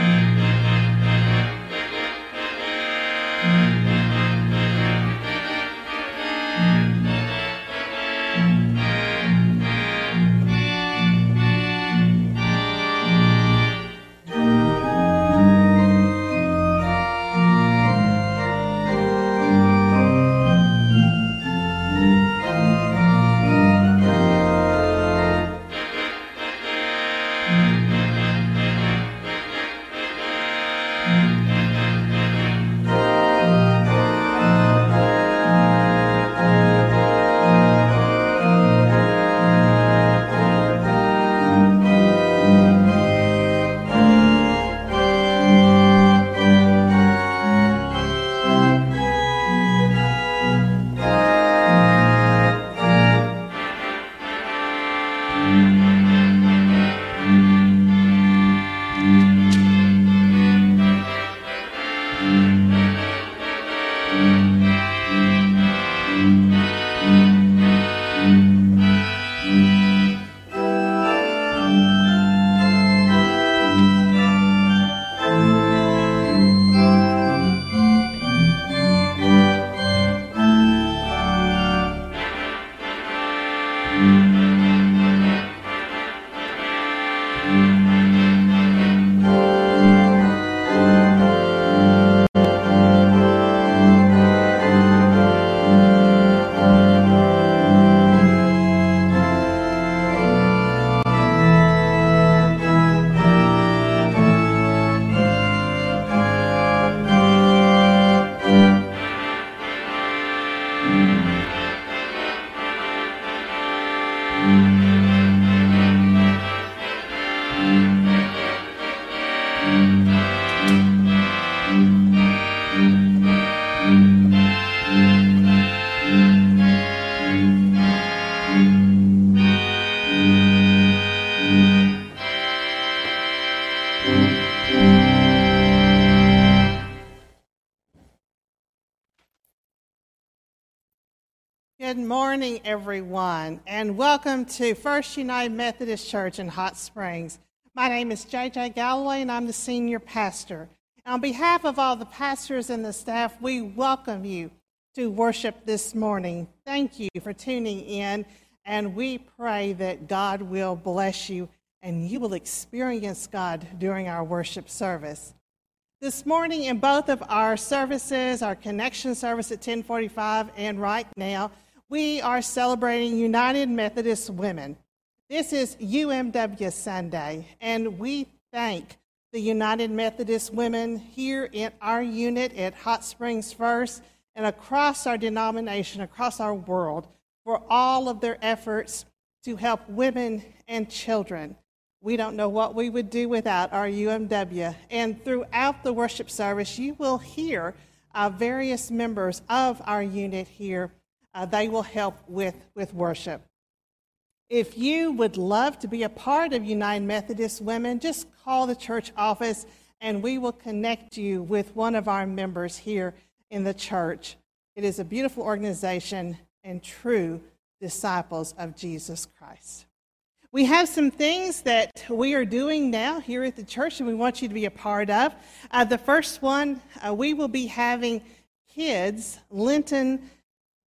Good Everyone, and welcome to First United Methodist Church in Hot Springs. My name is JJ Galloway, and I'm the senior pastor. On behalf of all the pastors and the staff, we welcome you to worship this morning. Thank you for tuning in, and we pray that God will bless you and you will experience God during our worship service. This morning, in both of our services, our connection service at 1045 and right now, we are celebrating United Methodist Women. This is UMW Sunday, and we thank the United Methodist women here in our unit at Hot Springs First and across our denomination, across our world, for all of their efforts to help women and children. We don't know what we would do without our UMW. And throughout the worship service, you will hear uh, various members of our unit here uh, they will help with, with worship. If you would love to be a part of United Methodist Women, just call the church office and we will connect you with one of our members here in the church. It is a beautiful organization and true disciples of Jesus Christ. We have some things that we are doing now here at the church and we want you to be a part of. Uh, the first one, uh, we will be having kids' Lenten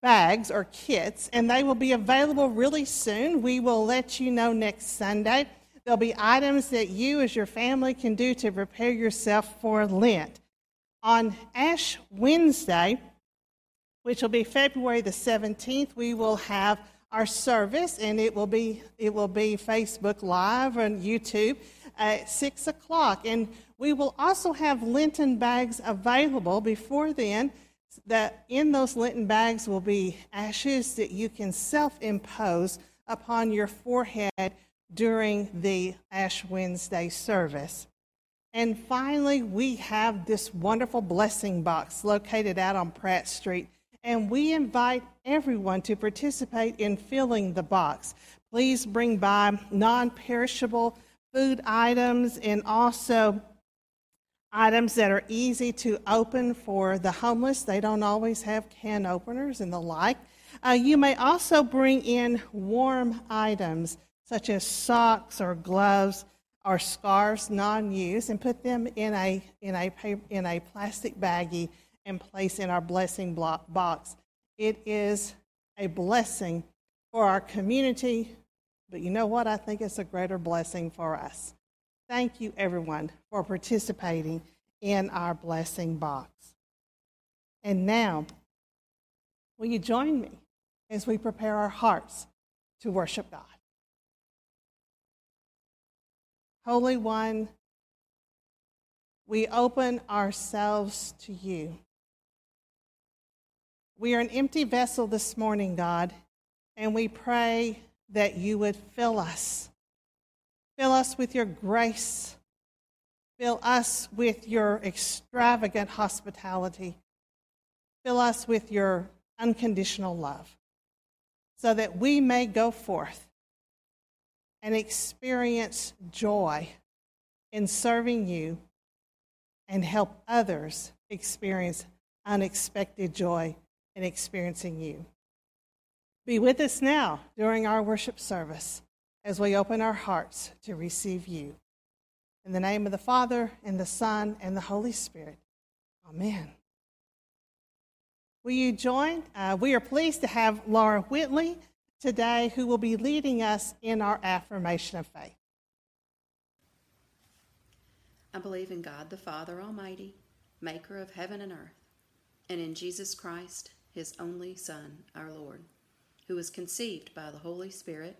bags or kits, and they will be available really soon. We will let you know next Sunday. There'll be items that you, as your family, can do to prepare yourself for Lent. On Ash Wednesday, which will be February the 17th, we will have our service, and it will be it will be Facebook Live and YouTube at six o'clock. And we will also have Lenten bags available before then that in those Lenten bags will be ashes that you can self impose upon your forehead during the Ash Wednesday service. And finally, we have this wonderful blessing box located out on Pratt Street, and we invite everyone to participate in filling the box. Please bring by non perishable food items and also items that are easy to open for the homeless. They don't always have can openers and the like. Uh, you may also bring in warm items such as socks or gloves or scarves non-used and put them in a, in a, in a plastic baggie and place in our blessing box. It is a blessing for our community, but you know what? I think it's a greater blessing for us. Thank you, everyone, for participating in our blessing box. And now, will you join me as we prepare our hearts to worship God? Holy One, we open ourselves to you. We are an empty vessel this morning, God, and we pray that you would fill us. Fill us with your grace. Fill us with your extravagant hospitality. Fill us with your unconditional love so that we may go forth and experience joy in serving you and help others experience unexpected joy in experiencing you. Be with us now during our worship service as we open our hearts to receive you. In the name of the Father, and the Son, and the Holy Spirit. Amen. Will you join? Uh, we are pleased to have Laura Whitley today who will be leading us in our affirmation of faith. I believe in God the Father Almighty, maker of heaven and earth, and in Jesus Christ, his only Son, our Lord, who was conceived by the Holy Spirit,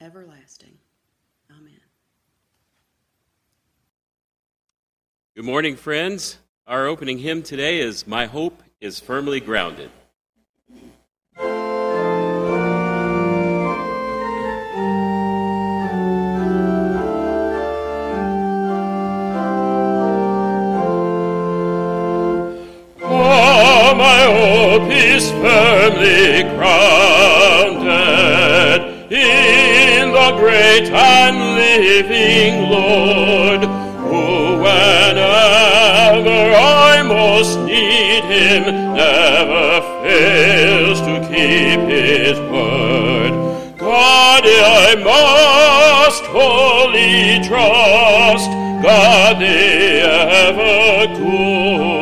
everlasting. Amen. Good morning, friends. Our opening hymn today is My Hope is firmly grounded. Great and living Lord, who whenever I most need him, never fails to keep his word. God, I must wholly trust, God the ever good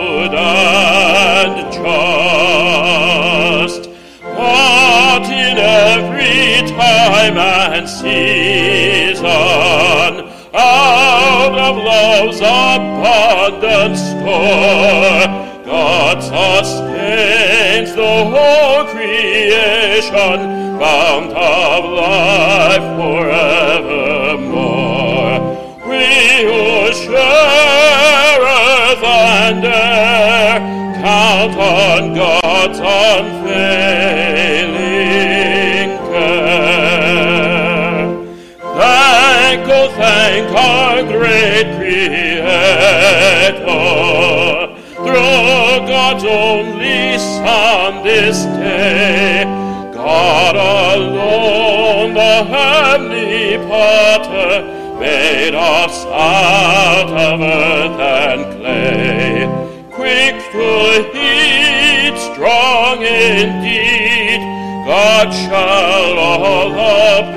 abundant store, God sustains the whole creation, fount of life forevermore. We who share earth and air count on God's unfailing care. Thank, oh thank our great Creator through God's only Son this day. God alone, the heavenly potter, made us out of earth and clay. Quick to heed, strong indeed, God shall all the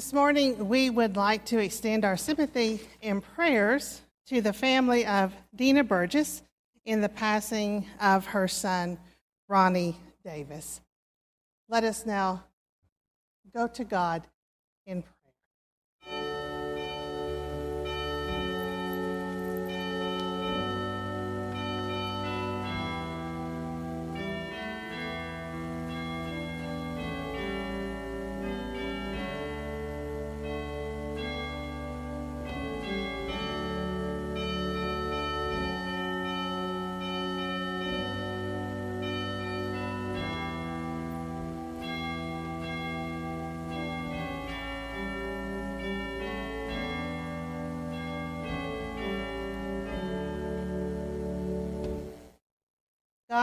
This morning, we would like to extend our sympathy and prayers to the family of Dina Burgess in the passing of her son, Ronnie Davis. Let us now go to God in prayer.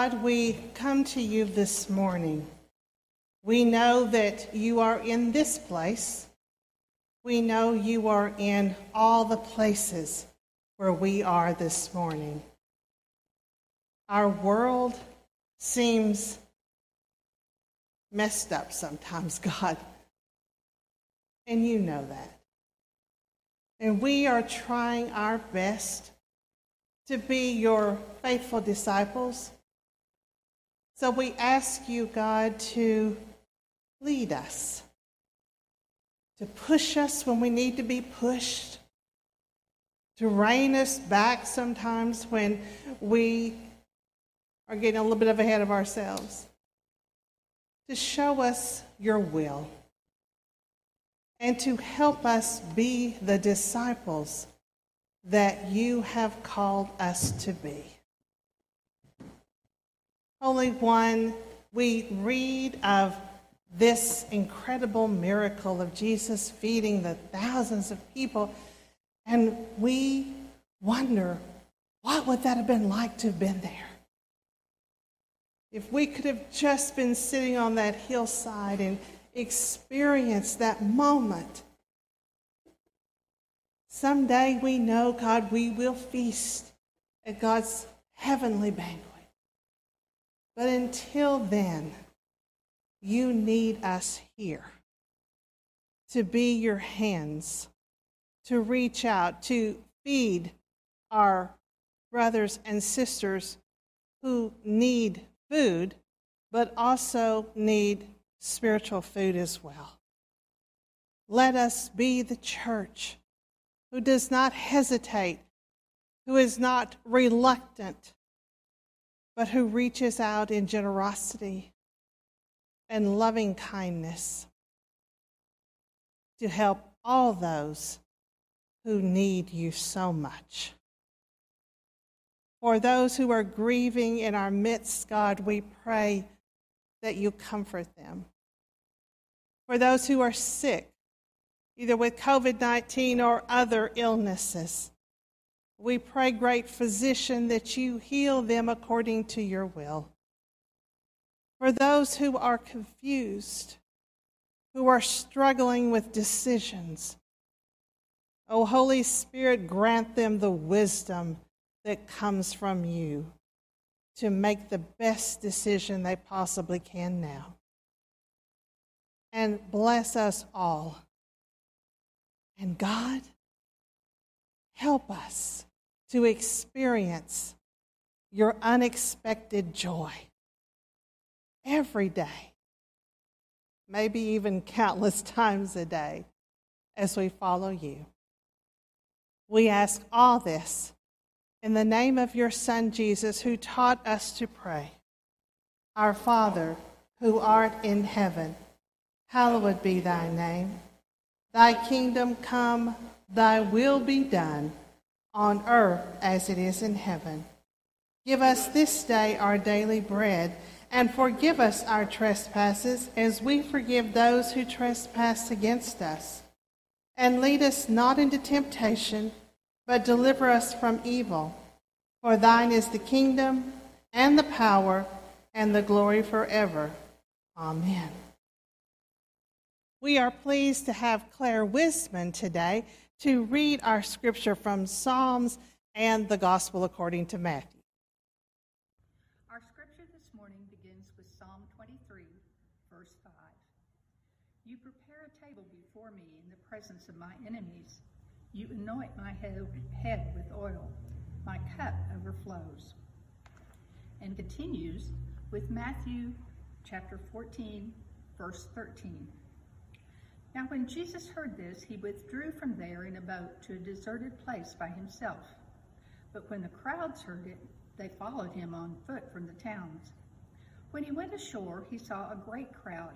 God, we come to you this morning. We know that you are in this place. We know you are in all the places where we are this morning. Our world seems messed up sometimes, God. And you know that. And we are trying our best to be your faithful disciples so we ask you, God, to lead us, to push us when we need to be pushed, to rein us back sometimes when we are getting a little bit of ahead of ourselves, to show us your will, and to help us be the disciples that you have called us to be. Holy One, we read of this incredible miracle of Jesus feeding the thousands of people, and we wonder what would that have been like to have been there? If we could have just been sitting on that hillside and experienced that moment. Someday we know, God, we will feast at God's heavenly banquet. But until then, you need us here to be your hands, to reach out, to feed our brothers and sisters who need food, but also need spiritual food as well. Let us be the church who does not hesitate, who is not reluctant but who reaches out in generosity and loving kindness to help all those who need you so much. For those who are grieving in our midst, God, we pray that you comfort them. For those who are sick, either with COVID 19 or other illnesses, we pray, great physician, that you heal them according to your will. For those who are confused, who are struggling with decisions, O oh, Holy Spirit, grant them the wisdom that comes from you to make the best decision they possibly can now. And bless us all. And God, help us to experience your unexpected joy every day, maybe even countless times a day as we follow you. We ask all this in the name of your Son Jesus, who taught us to pray Our Father, who art in heaven, hallowed be thy name. Thy kingdom come, thy will be done on earth as it is in heaven. Give us this day our daily bread, and forgive us our trespasses as we forgive those who trespass against us. And lead us not into temptation, but deliver us from evil. For thine is the kingdom, and the power, and the glory forever. Amen. We are pleased to have Claire Wisman today to read our scripture from Psalms and the Gospel according to Matthew. Our scripture this morning begins with Psalm 23, verse 5. You prepare a table before me in the presence of my enemies. You anoint my head with oil. My cup overflows. And continues with Matthew chapter 14, verse 13. Now, when Jesus heard this, he withdrew from there in a boat to a deserted place by himself. But when the crowds heard it, they followed him on foot from the towns. When he went ashore, he saw a great crowd,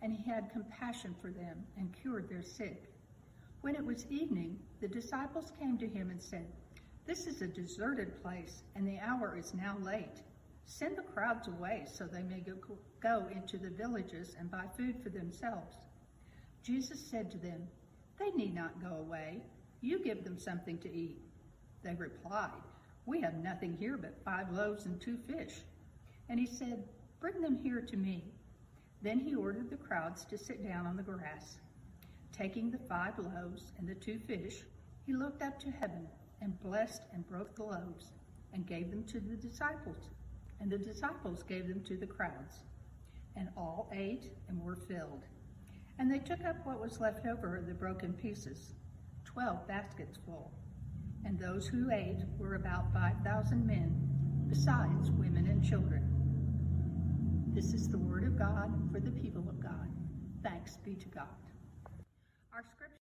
and he had compassion for them and cured their sick. When it was evening, the disciples came to him and said, This is a deserted place, and the hour is now late. Send the crowds away so they may go, into the villages and buy food for themselves. Jesus said to them, They need not go away. You give them something to eat. They replied, We have nothing here but five loaves and two fish. And he said, Bring them here to me. Then he ordered the crowds to sit down on the grass. Taking the five loaves and the two fish, he looked up to heaven and blessed and broke the loaves and gave them to the disciples. And the disciples gave them to the crowds. And all ate and were filled. And they took up what was left over of the broken pieces, twelve baskets full. And those who ate were about five thousand men, besides women and children. This is the word of God for the people of God. Thanks be to God. Our scripture.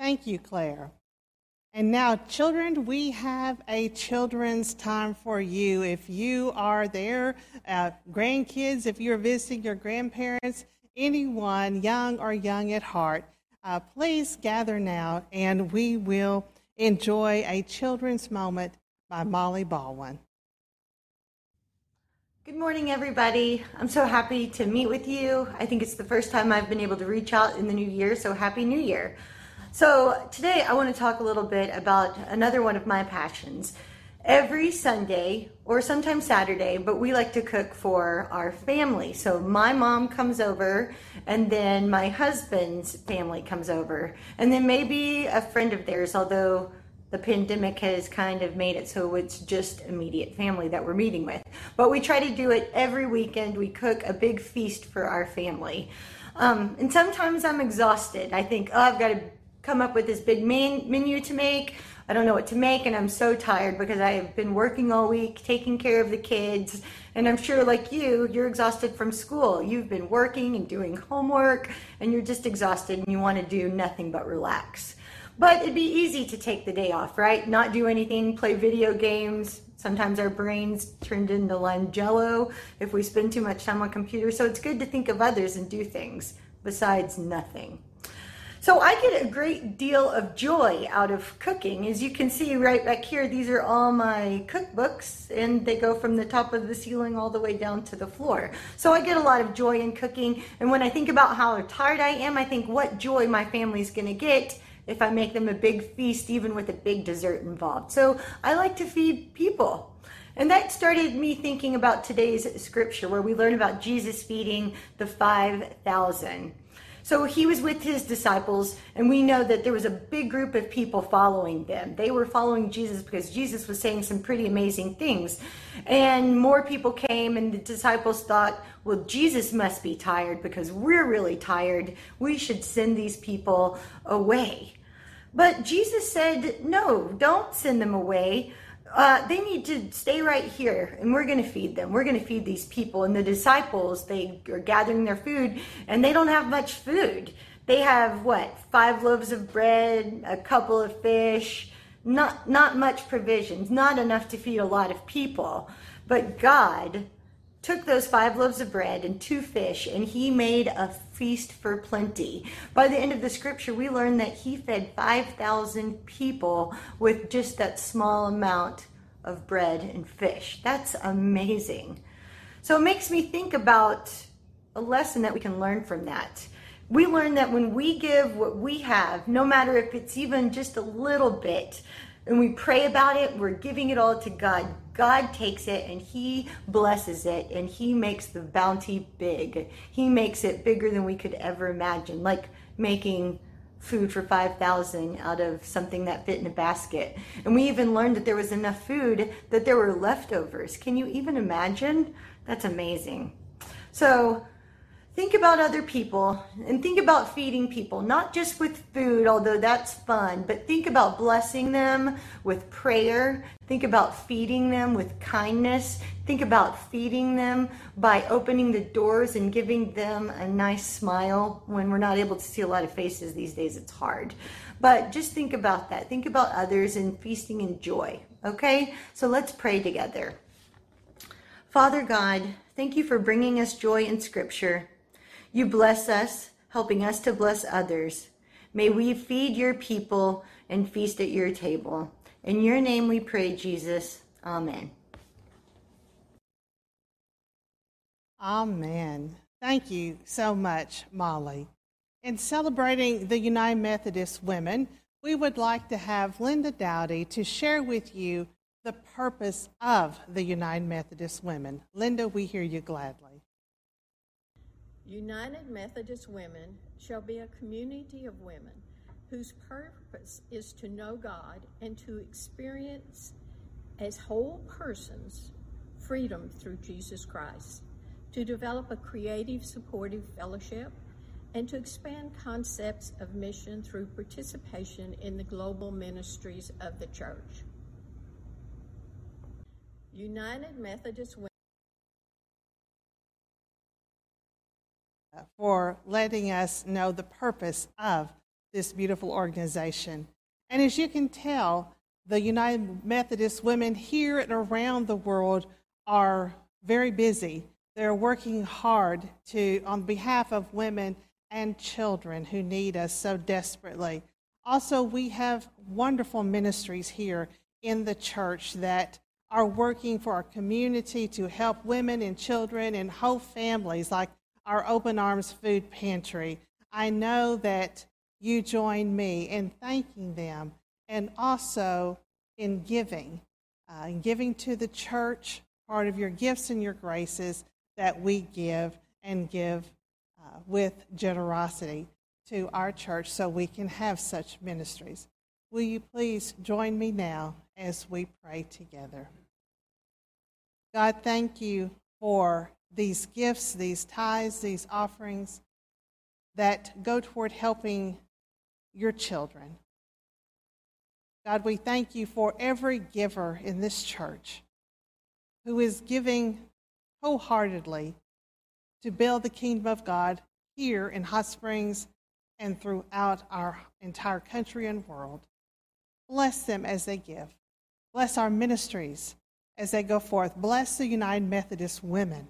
Thank you, Claire. And now, children, we have a children's time for you. If you are there, uh, grandkids, if you're visiting your grandparents, anyone young or young at heart, uh, please gather now and we will enjoy a children's moment by Molly Baldwin. Good morning, everybody. I'm so happy to meet with you. I think it's the first time I've been able to reach out in the new year, so happy new year. So, today I want to talk a little bit about another one of my passions every Sunday or sometimes Saturday, but we like to cook for our family. So my mom comes over, and then my husband's family comes over, and then maybe a friend of theirs, although the pandemic has kind of made it so it's just immediate family that we're meeting with. But we try to do it every weekend. We cook a big feast for our family. Um, and sometimes I'm exhausted. I think, oh, I've got to come up with this big main menu to make I don't know what to make, and I'm so tired because I have been working all week, taking care of the kids. And I'm sure, like you, you're exhausted from school. You've been working and doing homework, and you're just exhausted and you want to do nothing but relax. But it'd be easy to take the day off, right? Not do anything, play video games. Sometimes our brains turned into lime jello if we spend too much time on computers. So it's good to think of others and do things besides nothing. So I get a great deal of joy out of cooking. As you can see right back here, these are all my cookbooks and they go from the top of the ceiling all the way down to the floor. So I get a lot of joy in cooking. And when I think about how tired I am, I think what joy my family's gonna get if I make them a big feast, even with a big dessert involved. So I like to feed people. And that started me thinking about today's scripture where we learn about Jesus feeding the 5,000. So he was with his disciples, and we know that there was a big group of people following them. They were following Jesus because Jesus was saying some pretty amazing things. And more people came, and the disciples thought, well, Jesus must be tired because we're really tired. We should send these people away. But Jesus said, no, don't send them away uh, they need to stay right here and we're going to feed them. We're going to feed these people. And the disciples, they are gathering their food and they don't have much food. They have what? Five loaves of bread, a couple of fish, not, not much provisions, not enough to feed a lot of people. But God took those five loaves of bread and two fish and he made a feast for plenty. By the end of the scripture, we learn that he fed 5,000 people with just that small amount of bread and fish. That's amazing. So it makes me think about a lesson that we can learn from that. We learn that when we give what we have, no matter if it's even just a little bit, and we pray about it, we're giving it all to God. God takes it and He blesses it and He makes the bounty big. He makes it bigger than we could ever imagine, like making food for 5,000 out of something that fit in a basket. And we even learned that there was enough food that there were leftovers. Can you even imagine? That's amazing. So, think about other people and think about feeding people, not just with food, although that's fun, but think about blessing them with prayer. Think about feeding them with kindness. Think about feeding them by opening the doors and giving them a nice smile. When we're not able to see a lot of faces these days, it's hard. But just think about that. Think about others and feasting in joy. Okay? So let's pray together. Father God, thank you for bringing us joy in Scripture. You bless us, helping us to bless others. May we feed your people and feast at your table. In your name we pray, Jesus. Amen. Amen. Thank you so much, Molly. In celebrating the United Methodist women, we would like to have Linda Dowdy to share with you the purpose of the United Methodist women. Linda, we hear you gladly. United Methodist Women shall be a community of women whose purpose is to know God and to experience as whole persons freedom through Jesus Christ, to develop a creative, supportive fellowship, and to expand concepts of mission through participation in the global ministries of the church. United Methodist Women for letting us know the purpose of this beautiful organization. And as you can tell, the United Methodist women here and around the world are very busy. They're working hard to on behalf of women and children who need us so desperately. Also, we have wonderful ministries here in the church that are working for our community to help women and children and whole families like our Open Arms Food Pantry. I know that you join me in thanking them and also in giving, uh, in giving to the church, part of your gifts and your graces that we give and give uh, with generosity to our church so we can have such ministries. Will you please join me now as we pray together? God, thank you for these gifts, these tithes, these offerings that go toward helping your children. God, we thank you for every giver in this church who is giving wholeheartedly to build the kingdom of God here in Hot Springs and throughout our entire country and world. Bless them as they give. Bless our ministries as they go forth. Bless the United Methodist women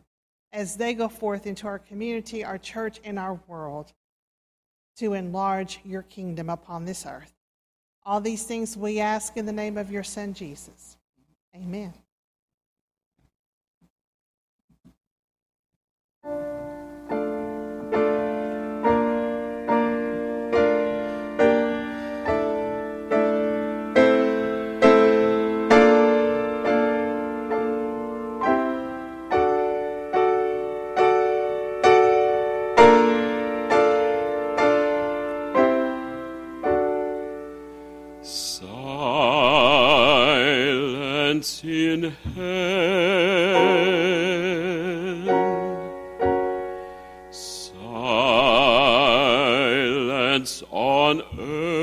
as they go forth into our community, our church, and our world to enlarge your kingdom upon this earth. All these things we ask in the name of your Son, Jesus. Amen. incense in hand. Silence on earth.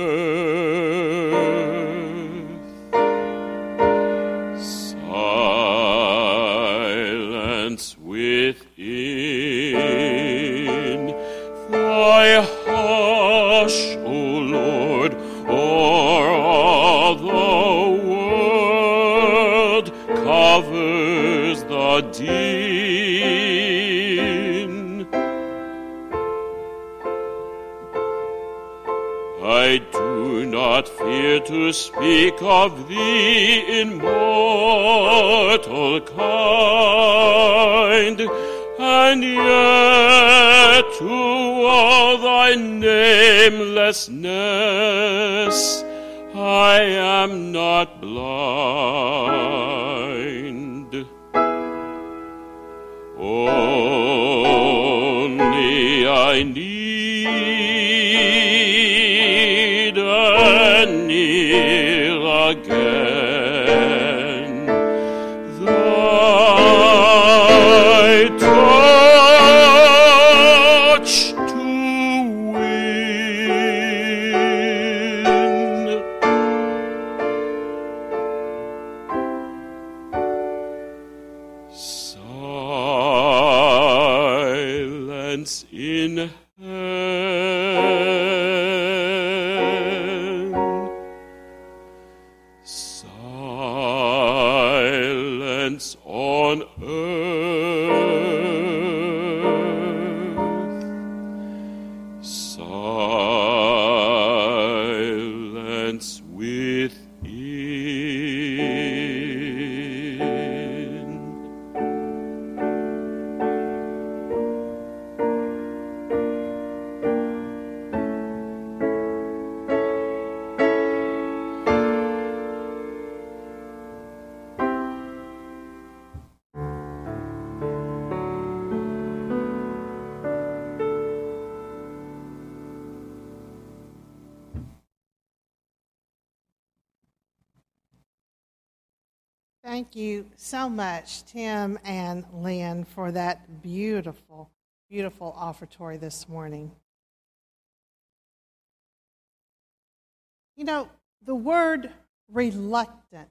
of the in so much, Tim and Lynn, for that beautiful, beautiful offertory this morning. You know, the word reluctant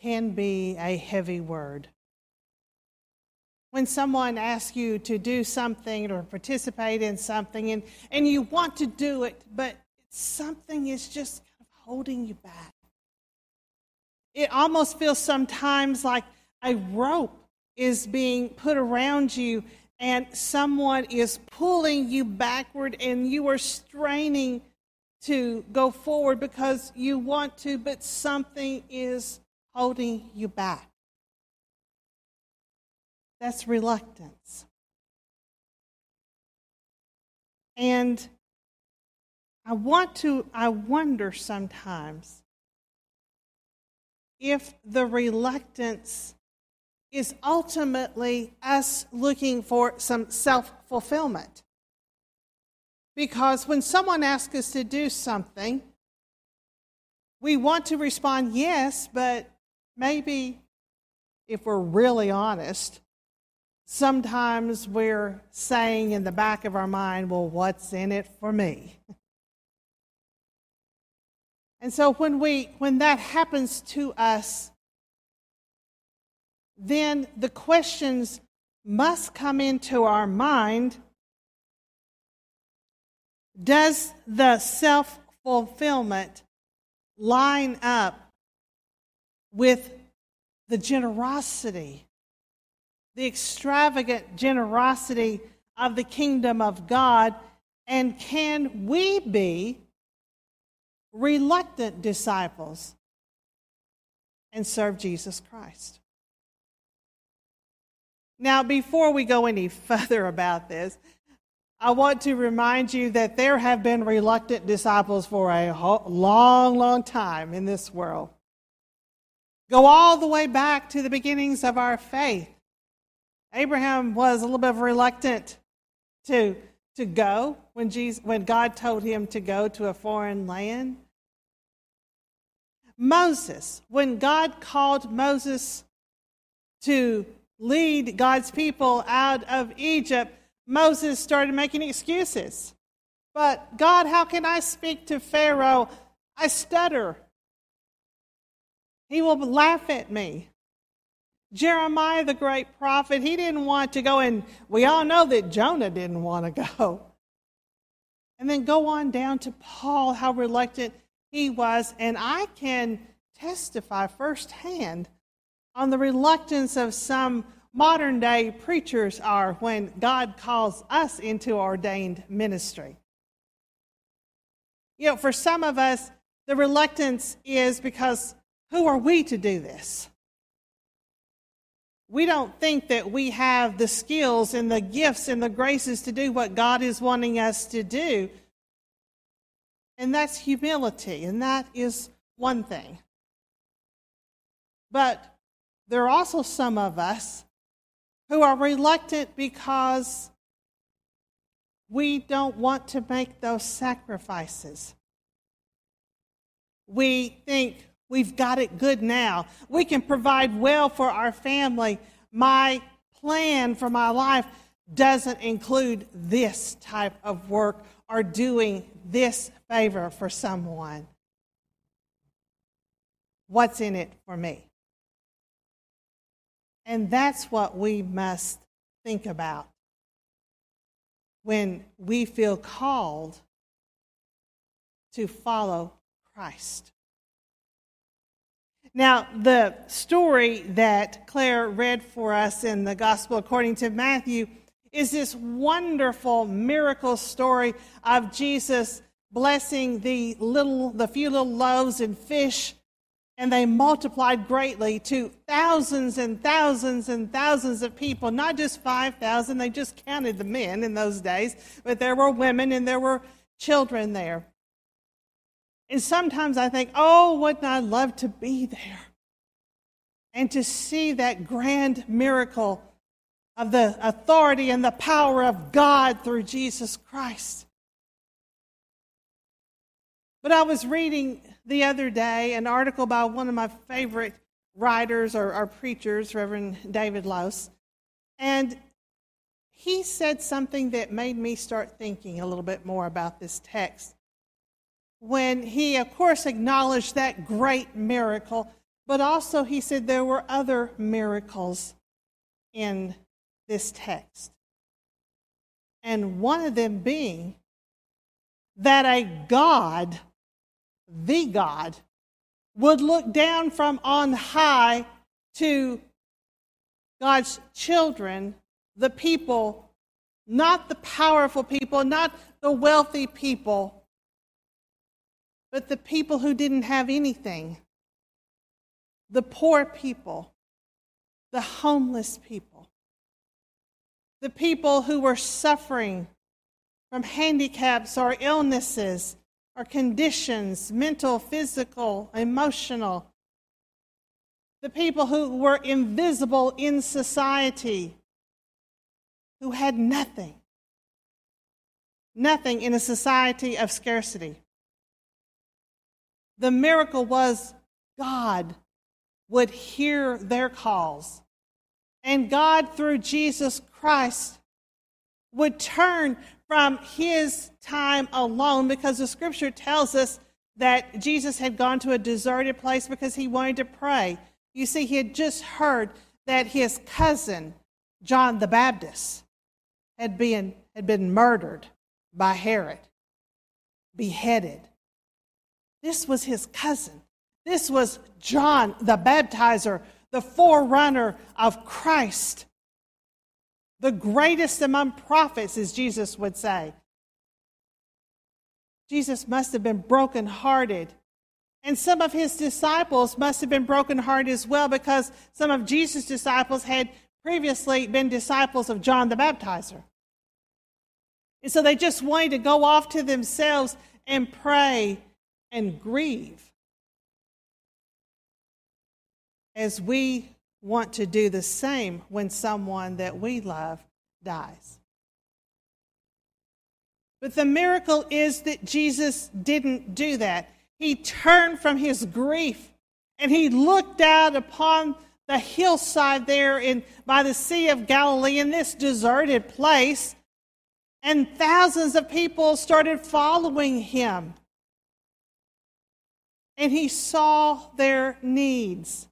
can be a heavy word. When someone asks you to do something or participate in something and, and you want to do it, but something is just kind of holding you back. It almost feels sometimes like a rope is being put around you and someone is pulling you backward and you are straining to go forward because you want to, but something is holding you back. That's reluctance. And I want to, I wonder sometimes if the reluctance is ultimately us looking for some self fulfillment. Because when someone asks us to do something, we want to respond yes, but maybe if we're really honest, sometimes we're saying in the back of our mind, well, what's in it for me? And so when we when that happens to us, then the questions must come into our mind. Does the self-fulfillment line up with the generosity, the extravagant generosity of the kingdom of God? And can we be reluctant disciples and serve Jesus Christ. Now, before we go any further about this, I want to remind you that there have been reluctant disciples for a long, long time in this world. Go all the way back to the beginnings of our faith. Abraham was a little bit reluctant to to go when, Jesus, when God told him to go to a foreign land. Moses, when God called Moses to lead God's people out of Egypt, Moses started making excuses. But God, how can I speak to Pharaoh? I stutter. He will laugh at me. Jeremiah, the great prophet, he didn't want to go, and we all know that Jonah didn't want to go. And then go on down to Paul, how reluctant he was. And I can testify firsthand on the reluctance of some modern day preachers are when God calls us into ordained ministry. You know, for some of us, the reluctance is because who are we to do this? We don't think that we have the skills and the gifts and the graces to do what God is wanting us to do. And that's humility, and that is one thing. But there are also some of us who are reluctant because we don't want to make those sacrifices. We think, We've got it good now. We can provide well for our family. My plan for my life doesn't include this type of work or doing this favor for someone. What's in it for me? And that's what we must think about when we feel called to follow Christ. Now, the story that Claire read for us in the Gospel according to Matthew is this wonderful miracle story of Jesus blessing the little the few little loaves and fish and they multiplied greatly to thousands and thousands and thousands of people. Not just 5000 they just counted the men in those days but there were women and there were children there and sometimes i think oh wouldn't i love to be there and to see that grand miracle of the authority and the power of God through Jesus Christ. But I was reading the other day an article by one of my favorite writers or, or preachers, Reverend David Lose, and he said something that made me start thinking a little bit more about this text. When he, of course, acknowledged that great miracle, but also he said there were other miracles in this text. And one of them being that a God, the God, would look down from on high to God's children, the people, not the powerful people, not the wealthy people, but the people who didn't have anything, the poor people, the homeless people the people who were suffering from handicaps or illnesses or conditions, mental, physical, emotional. The people who were invisible in society, who had nothing. Nothing in a society of scarcity. The miracle was God would hear their calls and God, through Jesus Christ, would turn from his time alone because the scripture tells us that Jesus had gone to a deserted place because he wanted to pray. You see, he had just heard that his cousin, John the Baptist, had been, had been murdered by Herod, beheaded. This was his cousin. This was John the baptizer the forerunner of Christ, the greatest among prophets, as Jesus would say. Jesus must have been brokenhearted. And some of his disciples must have been brokenhearted as well because some of Jesus' disciples had previously been disciples of John the Baptizer. And so they just wanted to go off to themselves and pray and grieve as we want to do the same when someone that we love dies. But the miracle is that Jesus didn't do that. He turned from his grief and he looked out upon the hillside there in, by the Sea of Galilee in this deserted place, and thousands of people started following him. And he saw their needs.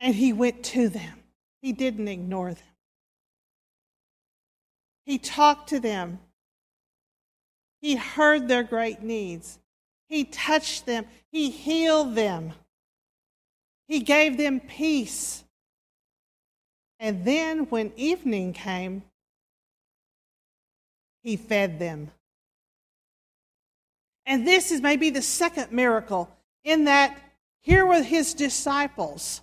And he went to them. He didn't ignore them. He talked to them. He heard their great needs. He touched them. He healed them. He gave them peace. And then when evening came, he fed them. And this is maybe the second miracle in that here were his disciples.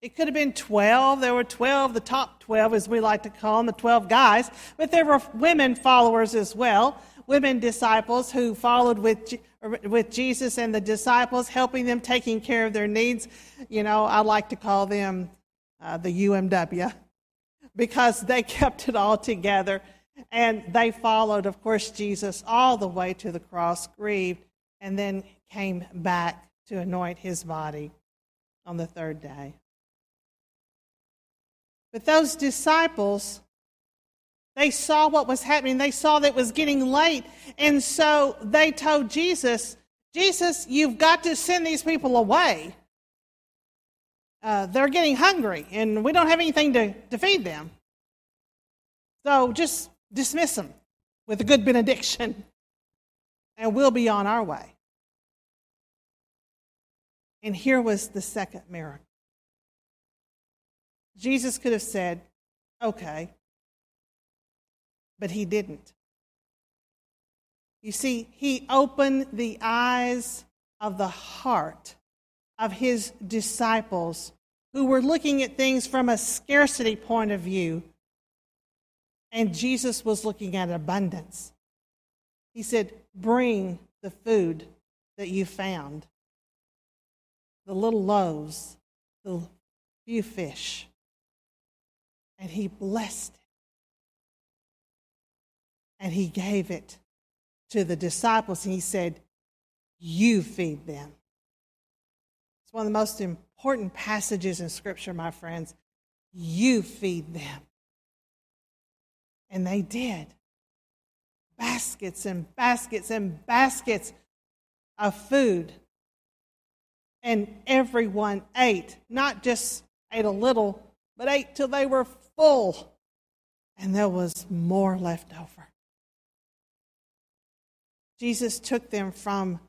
It could have been 12. There were 12, the top 12, as we like to call them, the 12 guys. But there were women followers as well, women disciples who followed with, with Jesus and the disciples, helping them, taking care of their needs. You know, I like to call them uh, the UMW because they kept it all together. And they followed, of course, Jesus all the way to the cross, grieved, and then came back to anoint his body on the third day. But those disciples, they saw what was happening. They saw that it was getting late. And so they told Jesus, Jesus, you've got to send these people away. Uh, they're getting hungry, and we don't have anything to, to feed them. So just dismiss them with a good benediction, and we'll be on our way. And here was the second miracle. Jesus could have said, okay. But he didn't. You see, he opened the eyes of the heart of his disciples who were looking at things from a scarcity point of view, and Jesus was looking at abundance. He said, Bring the food that you found the little loaves, the few fish. And he blessed it. And he gave it to the disciples, and he said, You feed them. It's one of the most important passages in Scripture, my friends. You feed them. And they did. Baskets and baskets and baskets of food and everyone ate, not just ate a little, but ate till they were full. And there was more left over. Jesus took them from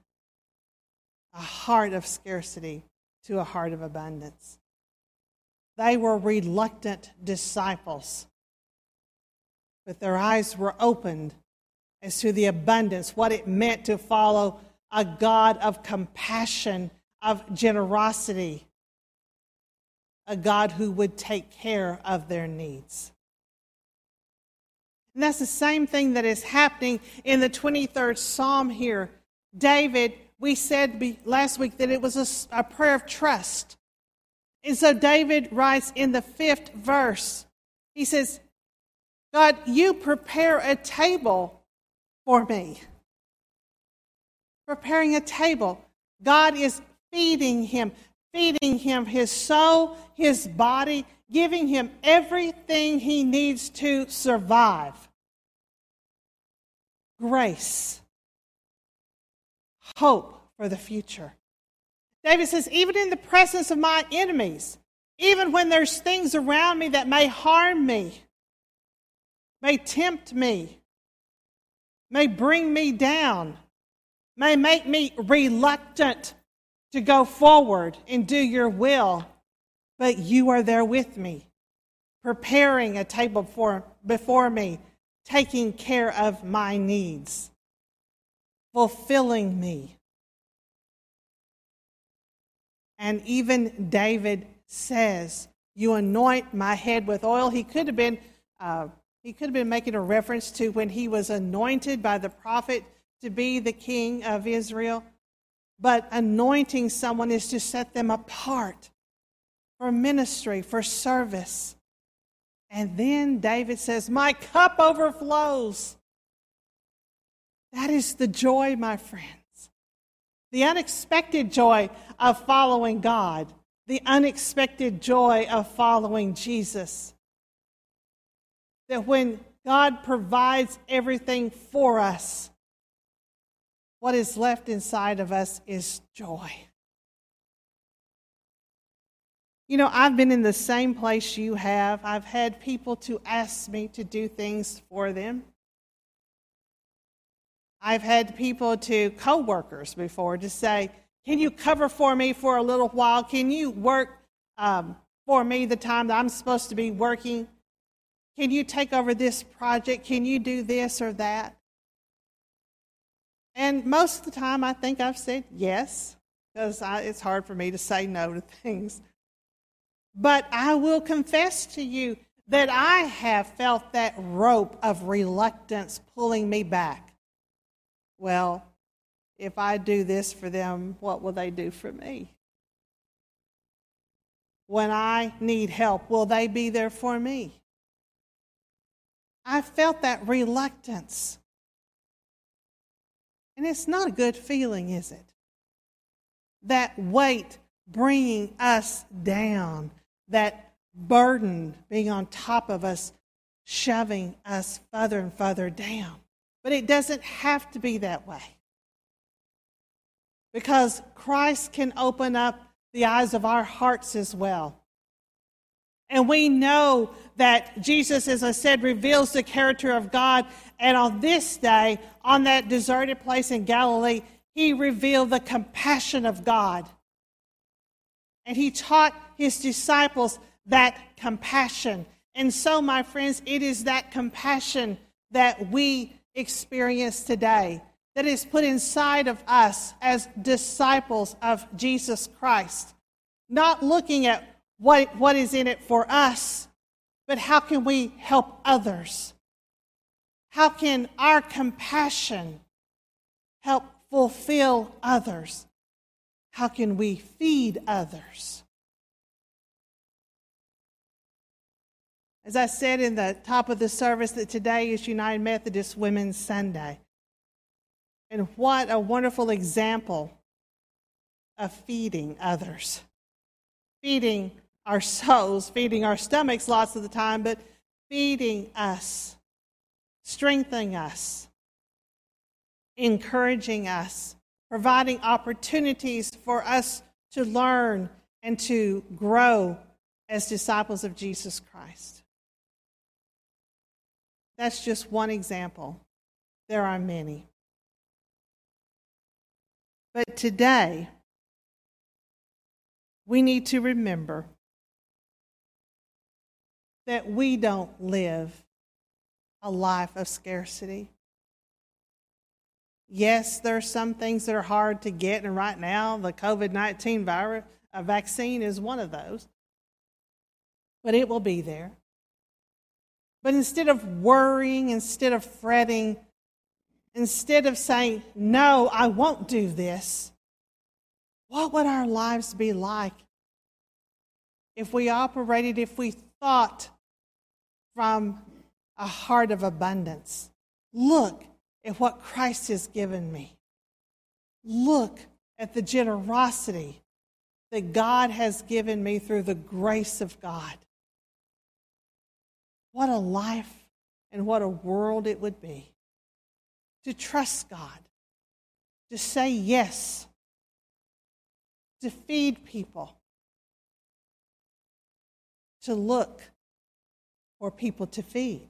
a heart of scarcity to a heart of abundance. They were reluctant disciples, but their eyes were opened as to the abundance, what it meant to follow a God of compassion of generosity, a God who would take care of their needs. And that's the same thing that is happening in the 23rd Psalm here. David, we said last week that it was a, a prayer of trust. And so David writes in the fifth verse, he says, God, you prepare a table for me. Preparing a table. God is feeding him, feeding him his soul, his body, giving him everything he needs to survive. Grace, hope for the future. David says, even in the presence of my enemies, even when there's things around me that may harm me, may tempt me, may bring me down, may make me reluctant to go forward and do your will, but you are there with me, preparing a table for, before me, taking care of my needs, fulfilling me. And even David says, You anoint my head with oil. He could have been. Uh, he could have been making a reference to when he was anointed by the prophet to be the king of Israel. But anointing someone is to set them apart for ministry, for service. And then David says, My cup overflows. That is the joy, my friends. The unexpected joy of following God, the unexpected joy of following Jesus. That when God provides everything for us, what is left inside of us is joy. You know, I've been in the same place you have. I've had people to ask me to do things for them. I've had people to coworkers before to say, "Can you cover for me for a little while? Can you work um, for me the time that I'm supposed to be working? Can you take over this project? Can you do this or that?" And most of the time, I think I've said yes, because it's hard for me to say no to things. But I will confess to you that I have felt that rope of reluctance pulling me back. Well, if I do this for them, what will they do for me? When I need help, will they be there for me? I felt that reluctance. And it's not a good feeling, is it? That weight bringing us down, that burden being on top of us, shoving us further and further down. But it doesn't have to be that way. Because Christ can open up the eyes of our hearts as well. And we know that Jesus, as I said, reveals the character of God. And on this day, on that deserted place in Galilee, he revealed the compassion of God. And he taught his disciples that compassion. And so, my friends, it is that compassion that we experience today that is put inside of us as disciples of Jesus Christ. Not looking at what, what is in it for us, but how can we help others? How can our compassion help fulfill others? How can we feed others? As I said in the top of the service, that today is United Methodist Women's Sunday. And what a wonderful example of feeding others. Feeding our souls, feeding our stomachs lots of the time, but feeding us, strengthening us, encouraging us, providing opportunities for us to learn and to grow as disciples of Jesus Christ. That's just one example. There are many. But today, we need to remember that we don't live a life of scarcity. Yes, there are some things that are hard to get, and right now, the COVID 19 virus a vaccine is one of those. But it will be there. But instead of worrying, instead of fretting, instead of saying, No, I won't do this, what would our lives be like if we operated, if we thought from a heart of abundance? Look at what Christ has given me. Look at the generosity that God has given me through the grace of God. What a life and what a world it would be to trust God, to say yes, to feed people, to look for people to feed.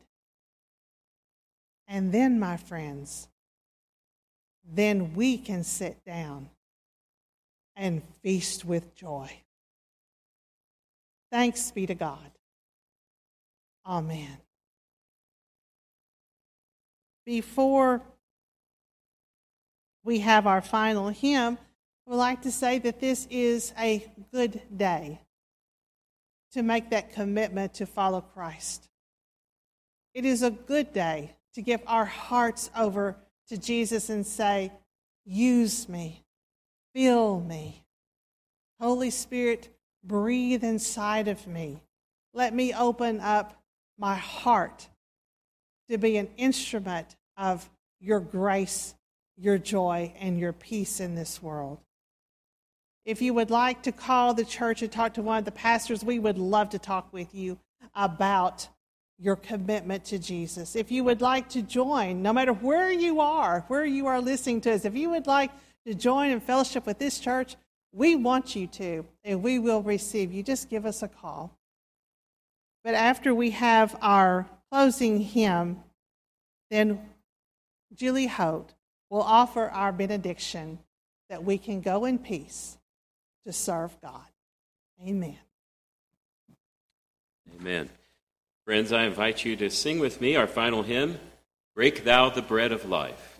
And then, my friends, then we can sit down and feast with joy. Thanks be to God. Amen. Before we have our final hymn, I would like to say that this is a good day to make that commitment to follow Christ. It is a good day to give our hearts over to Jesus and say, Use me, fill me. Holy Spirit, breathe inside of me. Let me open up my heart to be an instrument of your grace, your joy, and your peace in this world. If you would like to call the church and talk to one of the pastors, we would love to talk with you about your commitment to Jesus. If you would like to join, no matter where you are, where you are listening to us, if you would like to join in fellowship with this church, we want you to, and we will receive you. Just give us a call. But after we have our closing hymn, then Julie Holt will offer our benediction that we can go in peace to serve God. Amen. Amen. Friends, I invite you to sing with me our final hymn, Break Thou the Bread of Life.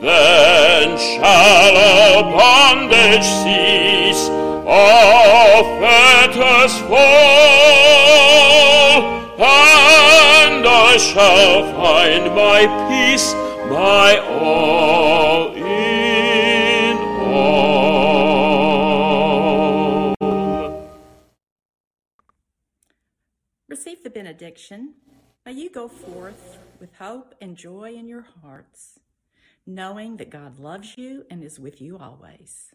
Then shall bondage cease, fetters fall, and I shall find my peace, my all in all. Receive the benediction. You go forth with hope and joy in your hearts, knowing that God loves you and is with you always.